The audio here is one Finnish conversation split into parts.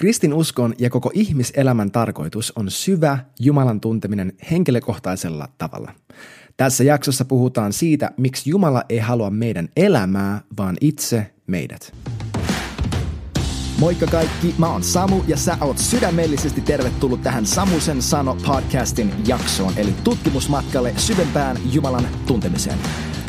Kristinuskon ja koko ihmiselämän tarkoitus on syvä Jumalan tunteminen henkilökohtaisella tavalla. Tässä jaksossa puhutaan siitä, miksi Jumala ei halua meidän elämää, vaan itse meidät. Moikka kaikki, mä oon Samu ja sä oot sydämellisesti tervetullut tähän Samusen sano podcastin jaksoon, eli tutkimusmatkalle syvempään Jumalan tuntemiseen.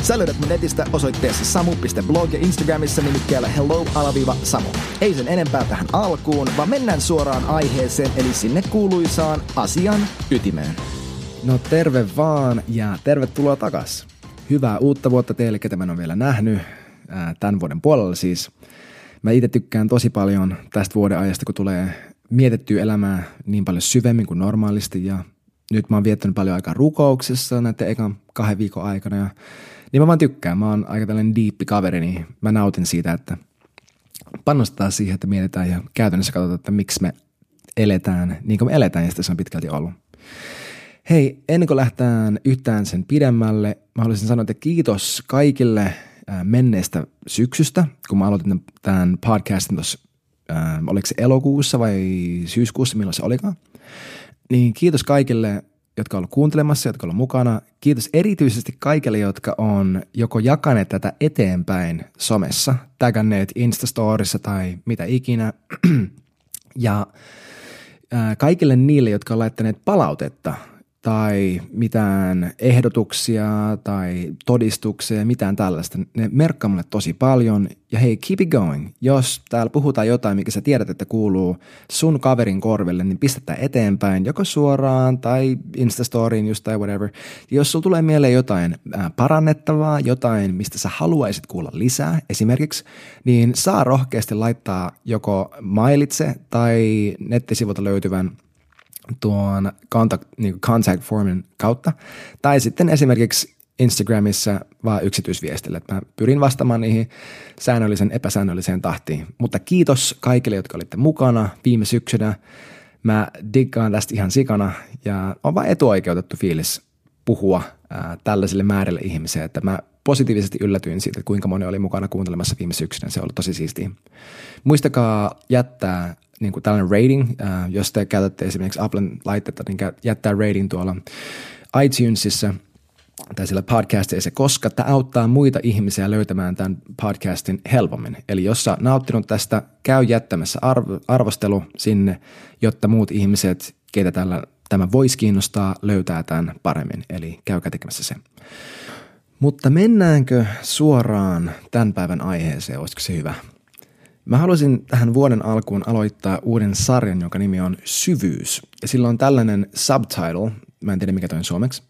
Sä löydät mun netistä osoitteessa samu.blog ja Instagramissa nimikkeellä hello-samu. Ei sen enempää tähän alkuun, vaan mennään suoraan aiheeseen, eli sinne kuuluisaan asian ytimeen. No terve vaan ja tervetuloa takas. Hyvää uutta vuotta teille, ketä mä en ole vielä nähnyt, tämän vuoden puolella siis. Mä itse tykkään tosi paljon tästä vuoden ajasta, kun tulee mietittyä elämää niin paljon syvemmin kuin normaalisti ja nyt mä oon viettänyt paljon aikaa rukouksessa näiden ekan kahden viikon aikana ja niin mä vaan tykkään. Mä oon aika tällainen diippi kaveri, niin mä nautin siitä, että panostetaan siihen, että mietitään ja käytännössä katsotaan, että miksi me eletään niin kuin me eletään ja sitä se on pitkälti ollut. Hei, ennen kuin lähtään yhtään sen pidemmälle, mä haluaisin sanoa, että kiitos kaikille menneestä syksystä, kun mä aloitin tämän podcastin tuossa, oliko se elokuussa vai syyskuussa, milloin se olikaan. Niin kiitos kaikille jotka on ollut kuuntelemassa, jotka on ollut mukana. Kiitos erityisesti kaikille, jotka on joko jakaneet tätä eteenpäin somessa, taganneet Instastorissa tai mitä ikinä. ja kaikille niille, jotka on laittaneet palautetta tai mitään ehdotuksia tai todistuksia, mitään tällaista. Ne merkkaa mulle tosi paljon ja hei, keep it going. Jos täällä puhutaan jotain, mikä sä tiedät, että kuuluu sun kaverin korville, niin pistettä eteenpäin, joko suoraan tai Instastoryin just tai whatever. Ja jos sulla tulee mieleen jotain parannettavaa, jotain, mistä sä haluaisit kuulla lisää esimerkiksi, niin saa rohkeasti laittaa joko mailitse tai nettisivulta löytyvän – tuon contact, niin contact formin kautta. Tai sitten esimerkiksi Instagramissa vaan yksityisviestille. Mä pyrin vastaamaan niihin säännöllisen epäsäännölliseen tahtiin. Mutta kiitos kaikille, jotka olitte mukana viime syksynä. Mä diggaan tästä ihan sikana ja on vain etuoikeutettu fiilis puhua ää, tällaisille määrille ihmisiä, että mä positiivisesti yllätyin siitä, kuinka moni oli mukana kuuntelemassa viime syksynä. Se oli tosi siistiä. Muistakaa jättää niin kuin tällainen rating, äh, jos te käytätte esimerkiksi Applen laitetta, niin jättää rating tuolla iTunesissa tai sillä podcastissa, koska tämä auttaa muita ihmisiä löytämään tämän podcastin helpommin. Eli jos sä nauttinut tästä, käy jättämässä arvo, arvostelu sinne, jotta muut ihmiset, keitä tällä, tämä voisi kiinnostaa, löytää tämän paremmin. Eli käykää tekemässä se. Mutta mennäänkö suoraan tämän päivän aiheeseen, olisiko se hyvä? Mä haluaisin tähän vuoden alkuun aloittaa uuden sarjan, jonka nimi on Syvyys. Ja sillä on tällainen subtitle, mä en tiedä mikä toi on suomeksi,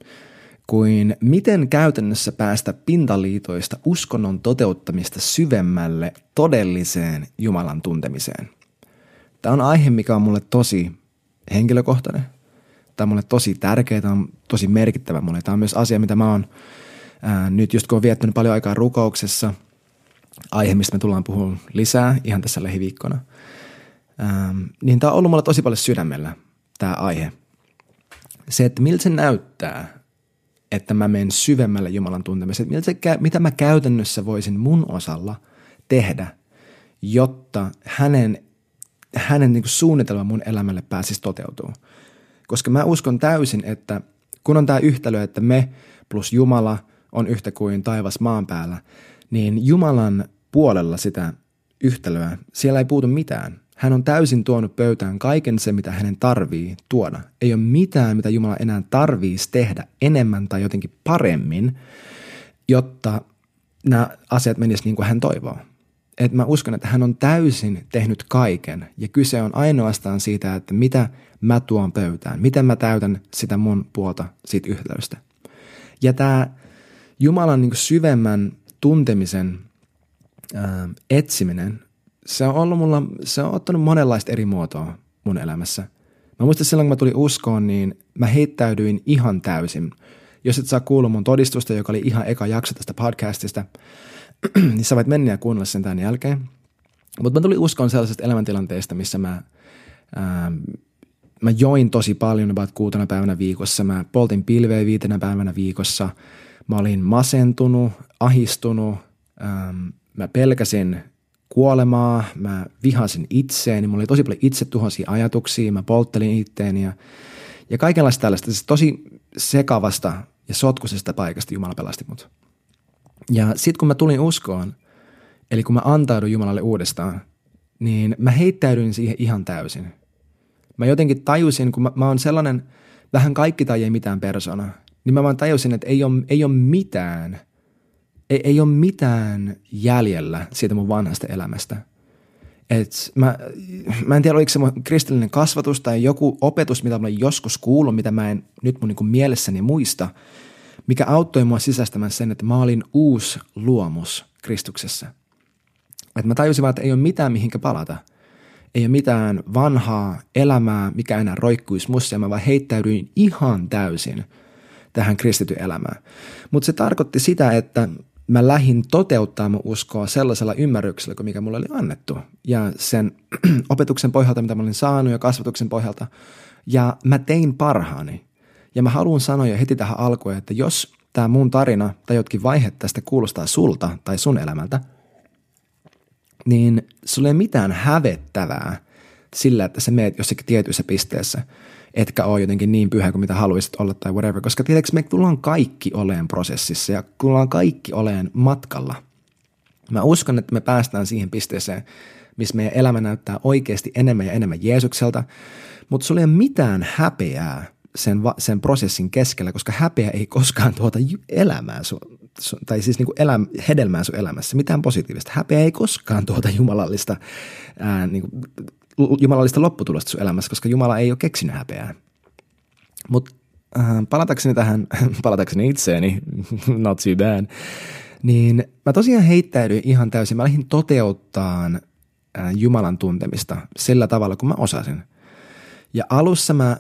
kuin miten käytännössä päästä pintaliitoista uskonnon toteuttamista syvemmälle todelliseen Jumalan tuntemiseen. Tämä on aihe, mikä on mulle tosi henkilökohtainen. Tämä on mulle tosi tärkeä, tämä on tosi merkittävä mulle. Tämä on myös asia, mitä mä oon ää, nyt just kun oon viettänyt paljon aikaa rukouksessa – aihe, mistä me tullaan puhumaan lisää ihan tässä lähiviikkona. Ähm, niin tämä on ollut mulla tosi paljon sydämellä, tämä aihe. Se, että miltä se näyttää, että mä menen syvemmälle Jumalan tuntemiseen, miltä se, mitä mä käytännössä voisin mun osalla tehdä, jotta hänen, hänen niin suunnitelma mun elämälle pääsisi toteutumaan. Koska mä uskon täysin, että kun on tämä yhtälö, että me plus Jumala on yhtä kuin taivas maan päällä, niin Jumalan puolella sitä yhtälöä, siellä ei puutu mitään. Hän on täysin tuonut pöytään kaiken se, mitä hänen tarvii tuoda. Ei ole mitään, mitä Jumala enää tarvitsisi tehdä enemmän tai jotenkin paremmin, jotta nämä asiat menisivät niin kuin hän toivoo. Et mä uskon, että hän on täysin tehnyt kaiken ja kyse on ainoastaan siitä, että mitä mä tuon pöytään, miten mä täytän sitä mun puolta siitä yhtälöstä. Ja tämä Jumalan niin syvemmän tuntemisen ää, etsiminen, se on ollut mulla, se on ottanut monenlaista eri muotoa mun elämässä. Mä muistan silloin, kun mä tulin uskoon, niin mä heittäydyin ihan täysin. Jos et saa kuulla mun todistusta, joka oli ihan eka jakso tästä podcastista, niin sä voit mennä ja kuunnella sen tämän jälkeen. Mutta mä tulin uskoon sellaisesta elämäntilanteesta, missä mä, ää, mä join tosi paljon, about kuutena päivänä viikossa. Mä poltin pilveä viitenä päivänä viikossa – Mä olin masentunut, ahistunut, ähm, mä pelkäsin kuolemaa, mä vihasin itseäni, mulla oli tosi paljon itsetuhoisia ajatuksia, mä polttelin itteeni ja, ja kaikenlaista tällaista. Siis tosi sekavasta ja sotkuisesta paikasta Jumala pelasti mut. Ja sitten kun mä tulin uskoon, eli kun mä antauduin Jumalalle uudestaan, niin mä heittäydyin siihen ihan täysin. Mä jotenkin tajusin, kun mä, mä oon sellainen vähän kaikki tai ei mitään persona, niin mä vaan tajusin, että ei ole, ei ole mitään, ei, ei ole mitään jäljellä siitä mun vanhasta elämästä. Et mä, mä en tiedä, oliko se kristillinen kasvatus tai joku opetus, mitä mä joskus kuullut, mitä mä en nyt mun niin mielessäni muista, mikä auttoi mua sisäistämään sen, että mä olin uusi luomus Kristuksessa. Että mä tajusin vaan, että ei ole mitään mihinkä palata. Ei ole mitään vanhaa elämää, mikä enää roikkuisi musta, ja mä vaan heittäydyin ihan täysin tähän kristity elämään. Mutta se tarkoitti sitä, että mä lähdin toteuttaa mun uskoa sellaisella ymmärryksellä, kuin mikä mulle oli annettu. Ja sen opetuksen pohjalta, mitä mä olin saanut ja kasvatuksen pohjalta. Ja mä tein parhaani. Ja mä haluan sanoa jo heti tähän alkuun, että jos tämä mun tarina tai jotkin vaihe tästä kuulostaa sulta tai sun elämältä, niin sulla ei mitään hävettävää sillä, että sä meet jossakin tietyissä pisteessä, etkä ole jotenkin niin pyhä kuin mitä haluaisit olla tai whatever, koska tiedätkö, me tullaan kaikki oleen prosessissa ja tullaan kaikki oleen matkalla. Mä uskon, että me päästään siihen pisteeseen, missä meidän elämä näyttää oikeasti enemmän ja enemmän Jeesukselta, mutta sulla ei ole mitään häpeää sen, sen prosessin keskellä, koska häpeä ei koskaan tuota elämää sun, sun, tai siis niin kuin elä, hedelmää sun elämässä, mitään positiivista. Häpeä ei koskaan tuota jumalallista, ää, niin kuin, jumalallista lopputulosta sun elämässä, koska Jumala ei ole keksinyt häpeää. Mutta äh, palatakseni tähän, palatakseni itseeni, not too bad, niin mä tosiaan heittäydyin ihan täysin. Mä lähdin toteuttaa äh, Jumalan tuntemista sillä tavalla, kun mä osasin. Ja alussa mä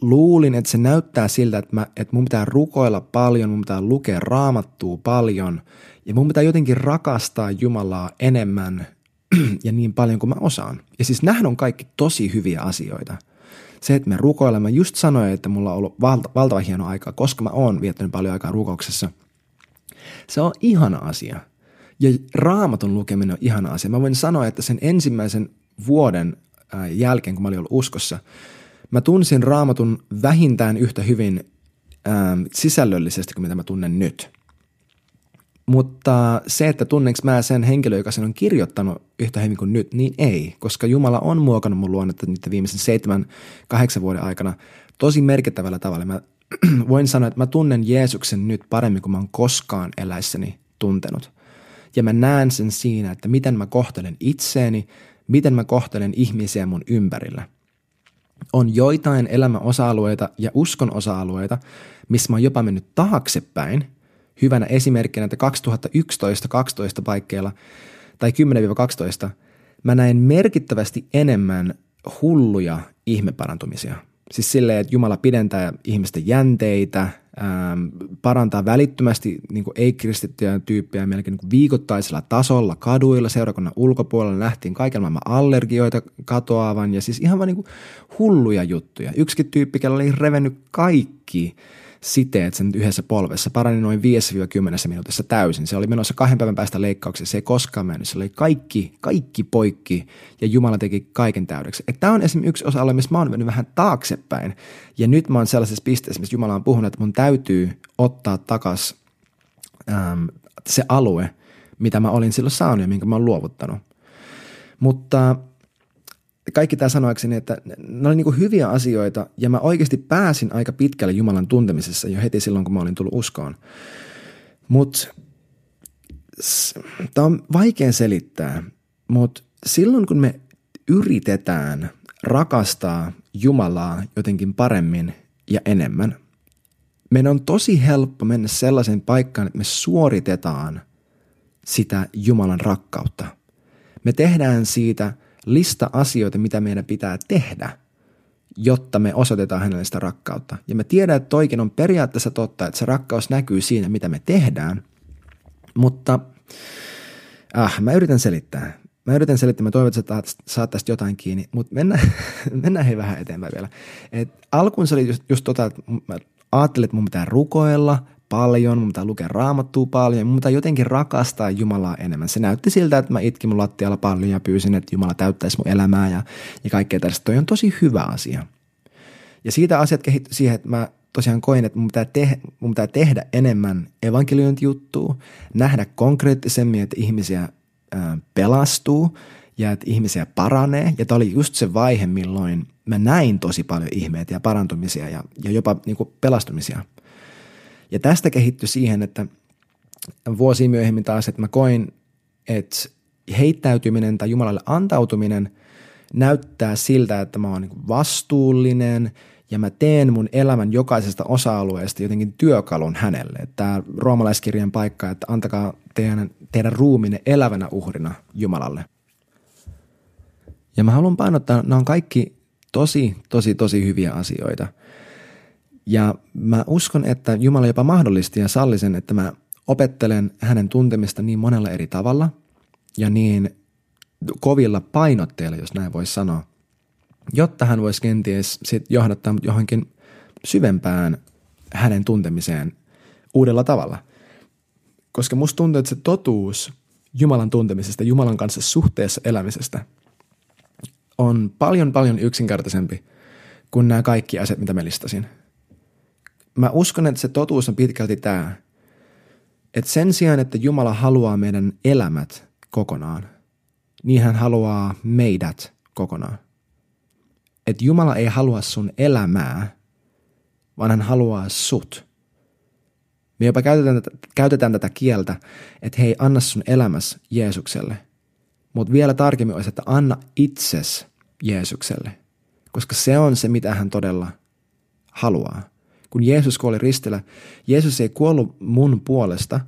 luulin, että se näyttää siltä, että, mä, että mun pitää rukoilla paljon, mun pitää lukea raamattua paljon ja mun pitää jotenkin rakastaa Jumalaa enemmän ja niin paljon kuin mä osaan. Ja siis nähdään on kaikki tosi hyviä asioita. Se, että me rukoilemme, just sanoin, että mulla on ollut valta, valtava hieno aika, koska mä oon viettänyt paljon aikaa rukouksessa. Se on ihana asia. Ja raamatun lukeminen on ihana asia. Mä voin sanoa, että sen ensimmäisen vuoden jälkeen, kun mä olin ollut uskossa – Mä tunsin raamatun vähintään yhtä hyvin ähm, sisällöllisesti kuin mitä mä tunnen nyt. Mutta se, että tunnenko mä sen henkilö, joka sen on kirjoittanut yhtä hyvin kuin nyt, niin ei, koska Jumala on muokannut mun luonnetta niiden viimeisen seitsemän, kahdeksan vuoden aikana tosi merkittävällä tavalla. Mä voin sanoa, että mä tunnen Jeesuksen nyt paremmin kuin mä oon koskaan eläissäni tuntenut. Ja mä näen sen siinä, että miten mä kohtelen itseäni, miten mä kohtelen ihmisiä mun ympärillä – on joitain elämän osa-alueita ja uskon osa-alueita, missä mä oon jopa mennyt taaksepäin. Hyvänä esimerkkinä, että 2011-12 paikkeilla tai 10-12 mä näin merkittävästi enemmän hulluja ihmeparantumisia. Siis silleen, että Jumala pidentää ihmisten jänteitä, ähm, parantaa välittömästi niin ei-kristittyjä tyyppejä melkein niin viikoittaisella tasolla kaduilla, seurakunnan ulkopuolella nähtiin kaiken maailman allergioita katoavan ja siis ihan vaan niin hulluja juttuja. Yksikin tyyppi, kello oli revennyt kaikki siteet sen yhdessä polvessa parani noin 5-10 minuutissa täysin. Se oli menossa kahden päivän päästä leikkauksessa, se ei koskaan mennyt. Se oli kaikki, kaikki poikki ja Jumala teki kaiken täydeksi. Tämä on esimerkiksi yksi osa-alue, missä mä oon mennyt vähän taaksepäin. Ja nyt mä oon sellaisessa pisteessä, missä Jumala on puhunut, että mun täytyy ottaa takas äm, se alue, mitä mä olin silloin saanut ja minkä mä oon luovuttanut. Mutta kaikki tämä sanoakseni, että ne oli niin hyviä asioita ja mä oikeasti pääsin aika pitkälle Jumalan tuntemisessa jo heti silloin, kun mä olin tullut uskoon. Mutta tämä on vaikea selittää, mutta silloin kun me yritetään rakastaa Jumalaa jotenkin paremmin ja enemmän, meidän on tosi helppo mennä sellaisen paikkaan, että me suoritetaan sitä Jumalan rakkautta. Me tehdään siitä – lista asioita, mitä meidän pitää tehdä, jotta me osoitetaan hänelle sitä rakkautta. Ja me tiedän, että toikin on periaatteessa totta, että se rakkaus näkyy siinä, mitä me tehdään, mutta ah, mä yritän selittää. Mä yritän selittää, mä toivon, että saat tästä jotain kiinni, mutta mennään, mennään hei vähän eteenpäin vielä. Et alkuun se oli just, just tota, että mä ajattelin, että mun pitää rukoilla paljon, mun pitää lukea raamattua paljon, mun pitää jotenkin rakastaa Jumalaa enemmän. Se näytti siltä, että mä itkin mun lattialla paljon ja pyysin, että Jumala täyttäisi mun elämää ja, ja kaikkea tästä. Toi on tosi hyvä asia. Ja siitä asiat kehittyi siihen, että mä tosiaan koin, että mun pitää, te- mun pitää tehdä enemmän evankeliointijuttua, nähdä konkreettisemmin, että ihmisiä ää, pelastuu ja että ihmisiä paranee. Ja tämä oli just se vaihe, milloin mä näin tosi paljon ihmeitä ja parantumisia ja, ja jopa niin kuin pelastumisia. Ja tästä kehittyi siihen, että vuosi myöhemmin taas, että mä koin, että heittäytyminen tai Jumalalle antautuminen näyttää siltä, että mä oon niin vastuullinen ja mä teen mun elämän jokaisesta osa-alueesta jotenkin työkalun hänelle. Tämä roomalaiskirjan paikka, että antakaa teidän, teidän ruuminen elävänä uhrina Jumalalle. Ja mä haluan painottaa, nämä on kaikki tosi, tosi, tosi hyviä asioita. Ja mä uskon, että Jumala jopa mahdollisti ja salli sen, että mä opettelen hänen tuntemista niin monella eri tavalla ja niin kovilla painotteilla, jos näin voisi sanoa, jotta hän voisi kenties sit johdattaa johonkin syvempään hänen tuntemiseen uudella tavalla. Koska musta tuntuu, että se totuus Jumalan tuntemisesta, Jumalan kanssa suhteessa elämisestä – on paljon paljon yksinkertaisempi kuin nämä kaikki asiat, mitä mä listasin. Mä uskon, että se totuus on pitkälti tämä, että sen sijaan, että Jumala haluaa meidän elämät kokonaan, niin hän haluaa meidät kokonaan. Että Jumala ei halua sun elämää, vaan hän haluaa sut. Me jopa käytetään, käytetään tätä kieltä, että hei, anna sun elämäs Jeesukselle. Mutta vielä tarkemmin olisi, että anna itses Jeesukselle, koska se on se, mitä hän todella haluaa. Kun Jeesus kuoli ristillä, Jeesus ei kuollut mun puolesta,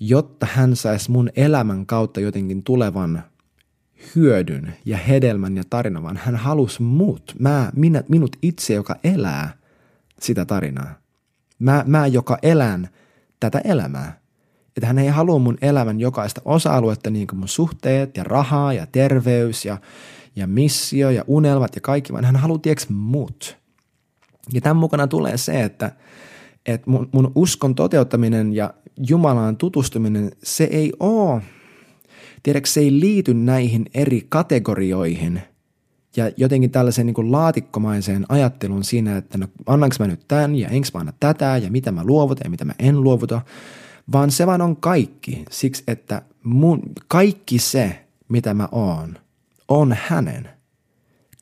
jotta hän saisi mun elämän kautta jotenkin tulevan hyödyn ja hedelmän ja tarinan, vaan hän halusi mut, mä, minä, minut itse, joka elää sitä tarinaa. Mä, mä joka elän tätä elämää. Että hän ei halua mun elämän jokaista osa-aluetta, niin kuin mun suhteet ja rahaa ja terveys ja, ja missio ja unelmat ja kaikki, vaan hän haluaa, tiedätkö, mut. Ja tämän mukana tulee se, että, että mun, mun uskon toteuttaminen ja Jumalaan tutustuminen, se ei ole, tiedätkö, se ei liity näihin eri kategorioihin. Ja jotenkin tällaiseen niin kuin laatikkomaiseen ajatteluun siinä, että no annanko mä nyt tämän ja enkö mä anna tätä ja mitä mä luovutan ja mitä mä en luovuta, vaan se vaan on kaikki. Siksi, että mun, kaikki se, mitä mä oon, on hänen.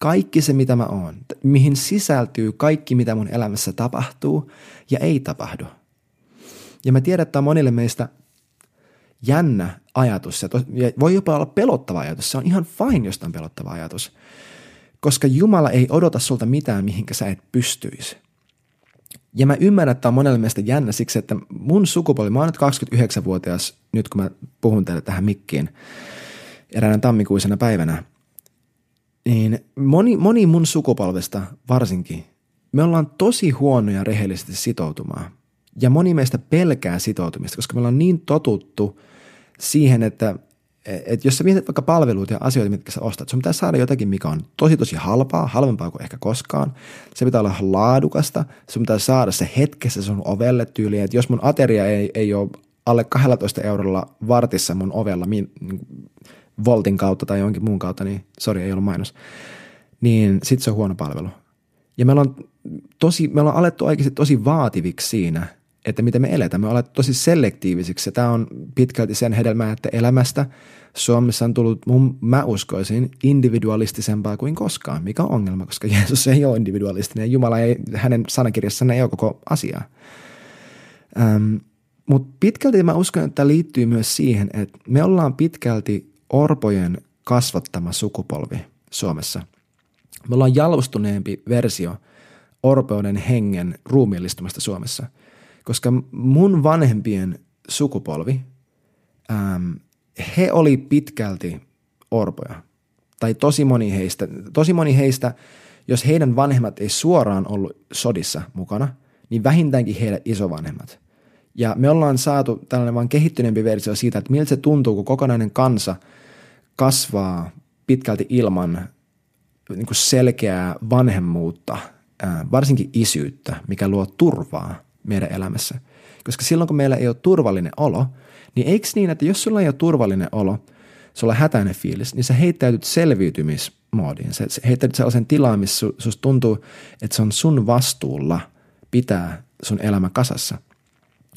Kaikki se, mitä mä oon, mihin sisältyy kaikki, mitä mun elämässä tapahtuu ja ei tapahdu. Ja mä tiedän, että on monille meistä jännä ajatus ja voi jopa olla pelottava ajatus. Se on ihan fine, jos on pelottava ajatus. Koska Jumala ei odota sulta mitään, mihinkä sä et pystyisi. Ja mä ymmärrän, että tämä on monelle meistä jännä siksi, että mun sukupolvi, mä oon nyt 29-vuotias nyt kun mä puhun teille tähän mikkiin eräänä tammikuisena päivänä, niin moni, moni mun sukupolvesta varsinkin, me ollaan tosi huonoja rehellisesti sitoutumaan. Ja moni meistä pelkää sitoutumista, koska me ollaan niin totuttu siihen, että et jos sä mietit vaikka palveluita ja asioita, mitkä sä ostat, sun pitää saada jotakin, mikä on tosi tosi halpaa, halvempaa kuin ehkä koskaan. Se pitää olla laadukasta, sun pitää saada se hetkessä sun ovelle tyyliin, että jos mun ateria ei, ei ole alle 12 eurolla vartissa mun ovella min, Voltin kautta tai jonkin muun kautta, niin sori ei ollut mainos, niin sit se on huono palvelu. Ja me ollaan, tosi, me ollaan alettu oikeasti tosi vaativiksi siinä, että miten me eletään. Me ollaan tosi selektiivisiksi tämä on pitkälti sen hedelmää, että elämästä Suomessa on tullut, mun, mä uskoisin, individualistisempaa kuin koskaan. Mikä on ongelma, koska Jeesus ei ole individualistinen. Jumala ei, hänen sanakirjassaan ei ole koko asiaa. Ähm, Mutta pitkälti mä uskon, että tämä liittyy myös siihen, että me ollaan pitkälti orpojen kasvattama sukupolvi Suomessa. Me ollaan jalostuneempi versio orpeuden hengen ruumiillistumasta Suomessa – koska mun vanhempien sukupolvi, ähm, he oli pitkälti orpoja. Tai tosi moni heistä, tosi moni heistä, jos heidän vanhemmat ei suoraan ollut sodissa mukana, niin vähintäänkin heidän isovanhemmat. Ja me ollaan saatu tällainen vaan kehittyneempi versio siitä, että miltä se tuntuu, kun kokonainen kansa kasvaa pitkälti ilman niin kuin selkeää vanhemmuutta, varsinkin isyyttä, mikä luo turvaa meidän elämässä. Koska silloin kun meillä ei ole turvallinen olo, niin eikö niin, että jos sulla ei ole turvallinen olo, sulla on hätäinen fiilis, niin sä heittäytyt selviytymismoodiin. Sä heittäytyt sellaisen tilaan, missä susta tuntuu, että se on sun vastuulla pitää sun elämä kasassa.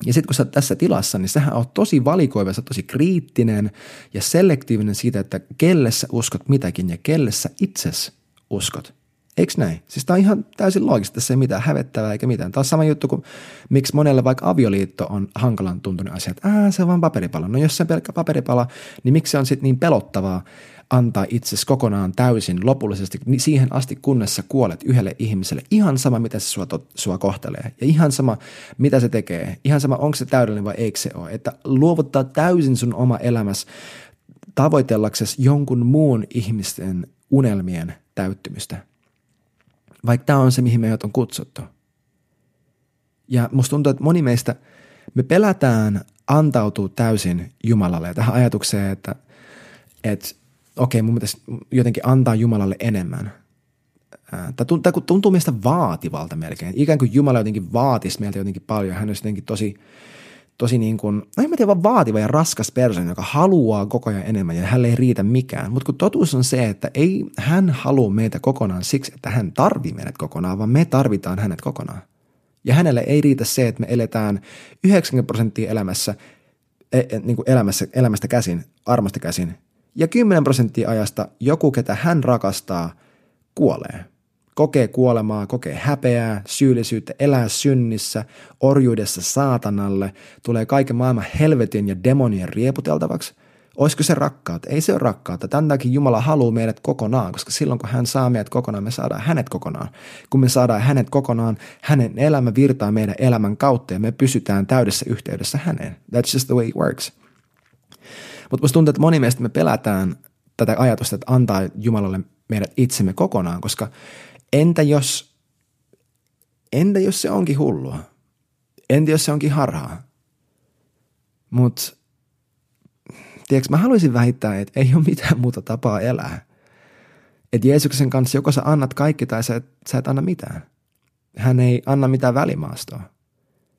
Ja sitten kun sä tässä tilassa, niin sähän oot tosi valikoiva, sä tosi kriittinen ja selektiivinen siitä, että kelle sä uskot mitäkin ja kelle sä itses uskot. Eikö näin? Siis tämä on ihan täysin loogista, tässä ei mitään hävettävää eikä mitään. Tämä on sama juttu kuin miksi monelle vaikka avioliitto on hankalan tuntunut asia, että Ää, se on vain paperipala. No jos se on pelkkä paperipala, niin miksi se on sitten niin pelottavaa antaa itsesi kokonaan täysin lopullisesti niin siihen asti, kunnes sä kuolet yhdelle ihmiselle. Ihan sama, mitä se sua, tot, sua kohtelee ja ihan sama, mitä se tekee. Ihan sama, onko se täydellinen vai eikö se ole. Että luovuttaa täysin sun oma elämässä tavoitellaksesi jonkun muun ihmisten unelmien täyttymystä. Vaikka tämä on se, mihin meidät on kutsuttu. Ja musta tuntuu, että moni meistä, me pelätään antautua täysin Jumalalle ja tähän ajatukseen, että, että okei, mun pitäisi jotenkin antaa Jumalalle enemmän. Tämä tuntuu, meistä vaativalta melkein. Ikään kuin Jumala jotenkin vaatisi meiltä jotenkin paljon. Hän olisi jotenkin tosi, tosi niin kuin, no en mä tiedä, vaan vaativa ja raskas persoona, joka haluaa koko ajan enemmän ja hänelle ei riitä mikään. Mutta kun totuus on se, että ei hän halua meitä kokonaan siksi, että hän tarvii meidät kokonaan, vaan me tarvitaan hänet kokonaan. Ja hänelle ei riitä se, että me eletään 90 prosenttia elämässä, e, e, niin kuin elämässä, elämästä käsin, armosta käsin, ja 10 prosenttia ajasta joku, ketä hän rakastaa, kuolee. Kokee kuolemaa, kokee häpeää, syyllisyyttä, elää synnissä, orjuudessa saatanalle, tulee kaiken maailman helvetin ja demonien rieputeltavaksi. Olisiko se rakkautta? Ei se ole rakkautta. Tämän takia Jumala haluaa meidät kokonaan, koska silloin kun hän saa meidät kokonaan, me saadaan hänet kokonaan. Kun me saadaan hänet kokonaan, hänen elämä virtaa meidän elämän kautta ja me pysytään täydessä yhteydessä häneen. That's just the way it works. Mutta musta tuntuu, että moni meistä me pelätään tätä ajatusta, että antaa Jumalalle meidät itsemme kokonaan, koska entä jos, entä jos se onkin hullua? Entä jos se onkin harhaa? Mutta tiedätkö, mä haluaisin väittää, että ei ole mitään muuta tapaa elää. Että Jeesuksen kanssa joko sä annat kaikki tai sä et, sä et anna mitään. Hän ei anna mitään välimaastoa.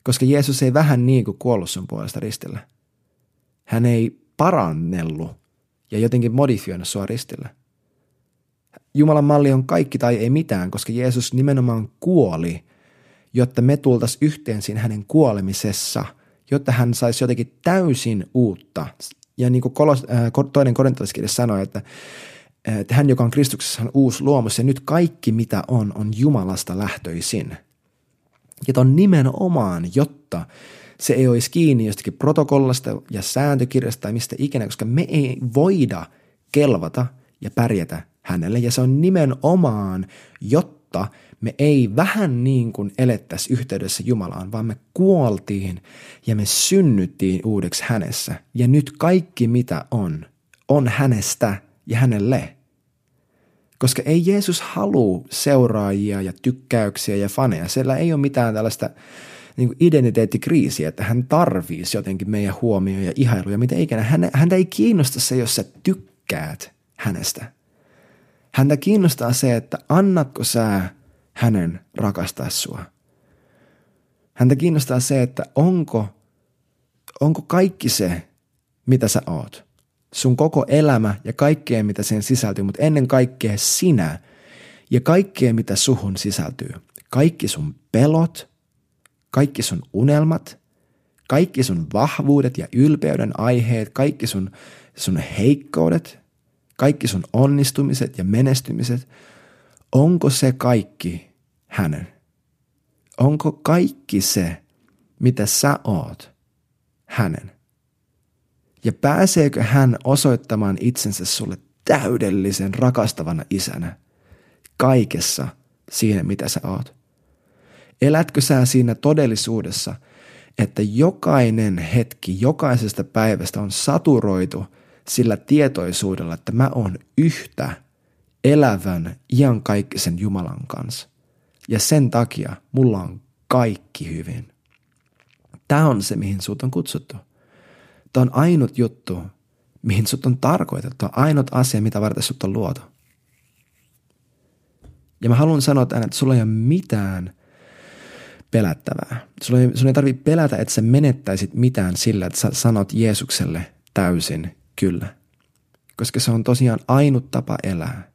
Koska Jeesus ei vähän niin kuin kuollut sun puolesta ristillä. Hän ei parannellut ja jotenkin modifioinut sua ristillä. Jumalan malli on kaikki tai ei mitään, koska Jeesus nimenomaan kuoli, jotta me tultaisiin yhteen siinä hänen kuolemisessa, jotta hän saisi jotenkin täysin uutta. Ja niin kuin kolos, äh, toinen korintolaiskirja sanoi, että, että hän, joka on Kristuksessa, on uusi luomus ja nyt kaikki mitä on, on Jumalasta lähtöisin. Ja on nimenomaan, jotta se ei olisi kiinni jostakin protokollasta ja sääntökirjasta tai mistä ikinä, koska me ei voida kelvata ja pärjätä hänelle. Ja se on nimenomaan, jotta me ei vähän niin kuin elettäisi yhteydessä Jumalaan, vaan me kuoltiin ja me synnyttiin uudeksi hänessä. Ja nyt kaikki mitä on, on hänestä ja hänelle. Koska ei Jeesus halua seuraajia ja tykkäyksiä ja faneja. Siellä ei ole mitään tällaista niin kuin identiteettikriisi, että hän tarvisi jotenkin meidän huomioon ja ihailuja, mitä ikinä. Hän, häntä ei kiinnosta se, jos sä tykkäät hänestä. Häntä kiinnostaa se, että annatko sä hänen rakastaa sua. Häntä kiinnostaa se, että onko, onko kaikki se, mitä sä oot. Sun koko elämä ja kaikkea, mitä sen sisältyy, mutta ennen kaikkea sinä ja kaikkea, mitä suhun sisältyy. Kaikki sun pelot, kaikki sun unelmat, kaikki sun vahvuudet ja ylpeyden aiheet, kaikki sun, sun heikkoudet, kaikki sun onnistumiset ja menestymiset, onko se kaikki hänen? Onko kaikki se, mitä sä oot, hänen? Ja pääseekö hän osoittamaan itsensä sulle täydellisen rakastavana isänä kaikessa siinä, mitä sä oot? Elätkö sä siinä todellisuudessa, että jokainen hetki jokaisesta päivästä on saturoitu sillä tietoisuudella, että mä oon yhtä elävän iankaikkisen Jumalan kanssa. Ja sen takia mulla on kaikki hyvin. Tämä on se, mihin sut on kutsuttu. Tämä on ainut juttu, mihin sut on tarkoitettu. Tämä on ainut asia, mitä varten sut on luotu. Ja mä haluan sanoa tänne, että sulla ei ole mitään pelättävää. Sun ei, sun ei tarvitse pelätä, että sä menettäisit mitään sillä, että sä sanot Jeesukselle täysin kyllä. Koska se on tosiaan ainut tapa elää.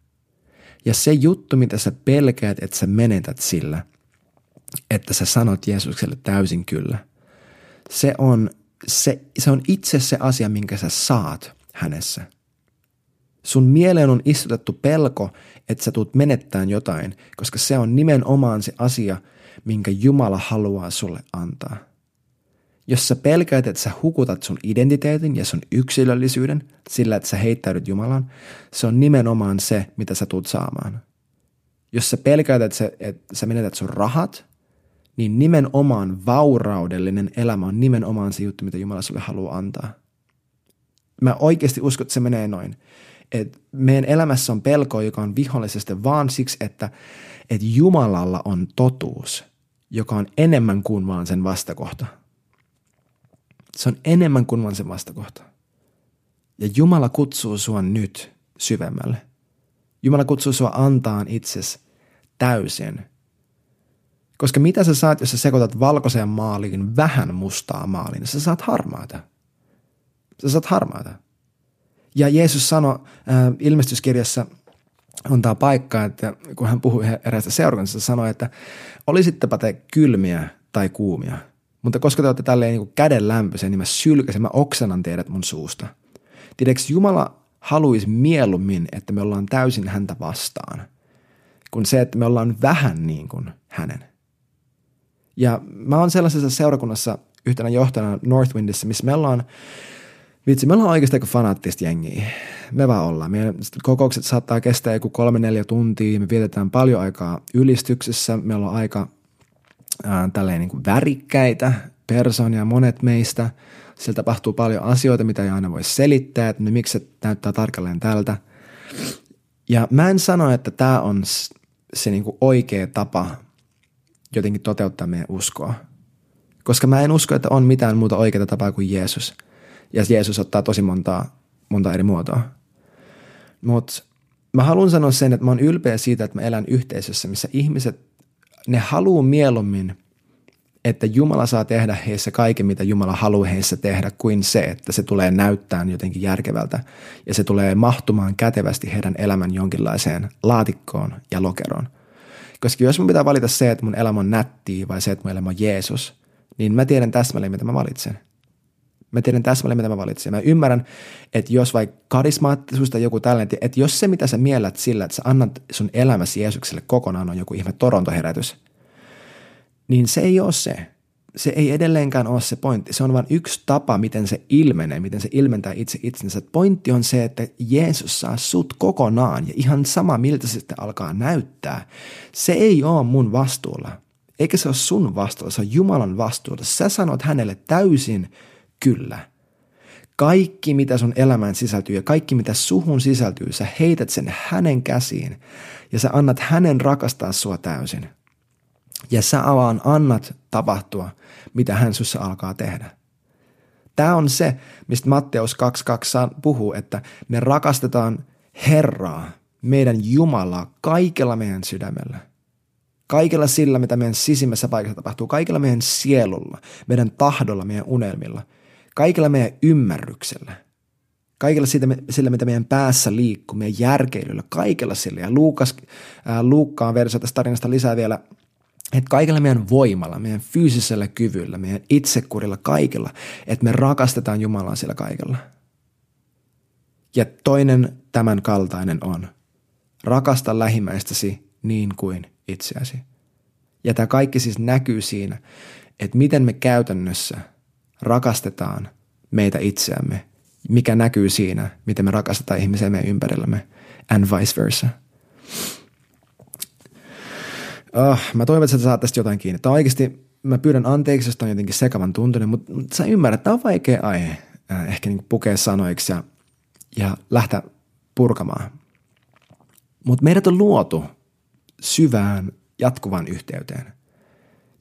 Ja se juttu, mitä sä pelkäät, että sä menetät sillä, että sä sanot Jeesukselle täysin kyllä, se on, se, se on itse se asia, minkä sä saat hänessä. Sun mieleen on istutettu pelko, että sä tulet menettämään jotain, koska se on nimenomaan se asia, minkä Jumala haluaa sulle antaa. Jos sä pelkäät, että sä hukutat sun identiteetin ja sun yksilöllisyyden sillä, että sä heittäydyt Jumalan, se on nimenomaan se, mitä sä tulet saamaan. Jos sä pelkäät, että sä, että sä menetät sun rahat, niin nimenomaan vauraudellinen elämä on nimenomaan se juttu, mitä Jumala sulle haluaa antaa. Mä oikeasti uskon, että se menee noin. Et meidän elämässä on pelko, joka on vihollisesta vaan siksi, että, että Jumalalla on totuus, joka on enemmän kuin vaan sen vastakohta. Se on enemmän kuin vaan sen vastakohta. Ja Jumala kutsuu sua nyt syvemmälle. Jumala kutsuu sua antaan itses täysin. Koska mitä sä saat, jos sä sekoitat valkoiseen maaliin vähän mustaa maaliin? Sä saat harmaata. Sä saat harmaata. Ja Jeesus sanoi äh, ilmestyskirjassa on tämä paikka, että kun hän puhui eräästä seurakunnasta, sanoi, että olisittepa te kylmiä tai kuumia, mutta koska te olette tälleen niin käden lämpöisiä, niin mä sylkäsen, mä oksenan teidät mun suusta. Tiedätkö, Jumala haluaisi mieluummin, että me ollaan täysin häntä vastaan, kuin se, että me ollaan vähän niin kuin hänen. Ja mä oon sellaisessa seurakunnassa yhtenä johtajana Northwindissä, missä me ollaan Vitsi, me ollaan oikeasti aika fanaattista jengiä. Me vaan ollaan. Meidän kokoukset saattaa kestää joku kolme neljä tuntia. Me vietetään paljon aikaa ylistyksessä. Meillä on aika tälleen niin kuin värikkäitä persoonia, monet meistä. Siellä tapahtuu paljon asioita, mitä ei aina voi selittää, että miksi se näyttää tarkalleen tältä. Ja mä en sano, että tämä on se niin kuin oikea tapa jotenkin toteuttaa meidän uskoa. Koska mä en usko, että on mitään muuta oikeaa tapaa kuin Jeesus – ja Jeesus ottaa tosi montaa, monta eri muotoa. Mutta mä haluan sanoa sen, että mä oon ylpeä siitä, että mä elän yhteisössä, missä ihmiset, ne haluaa mieluummin, että Jumala saa tehdä heissä kaiken, mitä Jumala haluaa heissä tehdä, kuin se, että se tulee näyttää jotenkin järkevältä ja se tulee mahtumaan kätevästi heidän elämän jonkinlaiseen laatikkoon ja lokeroon. Koska jos mun pitää valita se, että mun elämä on nättiä vai se, että mun elämä on Jeesus, niin mä tiedän täsmälleen, mitä mä valitsen – Mä tiedän täsmälleen, mitä mä valitsen. Mä ymmärrän, että jos vaikka karismaattisuus tai joku tällainen, että jos se, mitä sä miellät sillä, että sä annat sun elämäsi Jeesukselle kokonaan on joku ihme Toronto-herätys, niin se ei ole se. Se ei edelleenkään ole se pointti. Se on vain yksi tapa, miten se ilmenee, miten se ilmentää itse itsensä. Pointti on se, että Jeesus saa sut kokonaan ja ihan sama, miltä se sitten alkaa näyttää. Se ei ole mun vastuulla. Eikä se ole sun vastuulla, se on Jumalan vastuulla. Sä sanot hänelle täysin kyllä. Kaikki, mitä sun elämään sisältyy ja kaikki, mitä suhun sisältyy, sä heität sen hänen käsiin ja sä annat hänen rakastaa sua täysin. Ja sä avaan annat tapahtua, mitä hän sussa alkaa tehdä. Tämä on se, mistä Matteus 2.2 puhuu, että me rakastetaan Herraa, meidän Jumalaa, kaikella meidän sydämellä – Kaikella sillä, mitä meidän sisimmässä paikassa tapahtuu, kaikella meidän sielulla, meidän tahdolla, meidän unelmilla – kaikella meidän ymmärryksellä, kaikella siitä, sillä, mitä meidän päässä liikkuu, meidän järkeilyllä, kaikella sillä. Ja Luukas, ää, Luukkaan versio tästä tarinasta lisää vielä, että kaikella meidän voimalla, meidän fyysisellä kyvyllä, meidän itsekurilla, kaikella, että me rakastetaan Jumalaa sillä kaikella. Ja toinen tämän kaltainen on, rakasta lähimmäistäsi niin kuin itseäsi. Ja tämä kaikki siis näkyy siinä, että miten me käytännössä – rakastetaan meitä itseämme, mikä näkyy siinä, miten me rakastetaan ihmisiä meidän ympärillämme, and vice versa. Oh, mä toivon, että sä saat tästä jotain kiinni. Tämä oikeasti, mä pyydän anteeksi, jos on jotenkin sekavan tuntunen, mutta, mutta sä ymmärrät, että tämä on vaikea aihe äh, ehkä niin pukea sanoiksi ja, ja lähteä purkamaan. Mutta meidät on luotu syvään, jatkuvaan yhteyteen.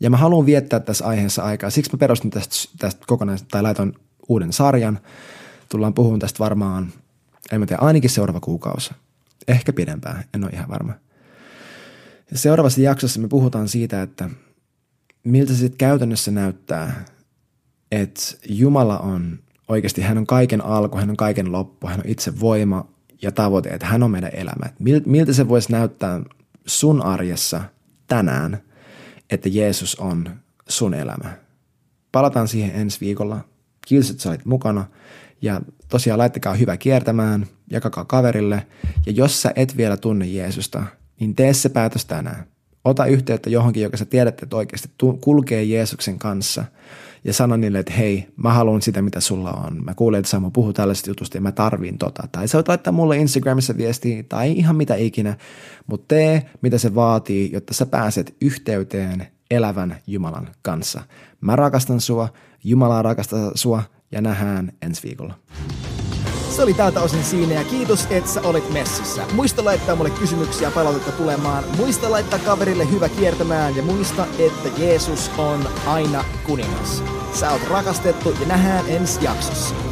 Ja mä haluan viettää tässä aiheessa aikaa. Siksi mä perustin tästä, tästä kokonaan, tai laitoin uuden sarjan. Tullaan puhumaan tästä varmaan, en mä tiedä, ainakin seuraava kuukausi. Ehkä pidempään, en ole ihan varma. Seuraavassa jaksossa me puhutaan siitä, että miltä se sitten käytännössä näyttää, että Jumala on oikeasti, hän on kaiken alku, hän on kaiken loppu, hän on itse voima ja tavoite, että hän on meidän elämä. Miltä se voisi näyttää sun arjessa tänään, että Jeesus on sun elämä. Palataan siihen ensi viikolla. Kiitos, että sä olit mukana. Ja tosiaan laittakaa hyvä kiertämään, jakakaa kaverille. Ja jos sä et vielä tunne Jeesusta, niin tee se päätös tänään. Ota yhteyttä johonkin, joka sä tiedät, että oikeasti kulkee Jeesuksen kanssa – ja sano niille, että hei, mä haluan sitä, mitä sulla on. Mä kuulen, että Samu puhuu tällaisesta jutusta ja mä tarviin tota. Tai sä voit laittaa mulle Instagramissa viestiä tai ihan mitä ikinä, mutta tee, mitä se vaatii, jotta sä pääset yhteyteen elävän Jumalan kanssa. Mä rakastan sua, Jumala rakastaa sua ja nähdään ensi viikolla. Se oli tältä osin siinä ja kiitos, että sä olit messissä. Muista laittaa mulle kysymyksiä palautetta tulemaan. Muista laittaa kaverille hyvä kiertämään ja muista, että Jeesus on aina kuningas. Sä oot rakastettu ja nähdään ensi jaksossa.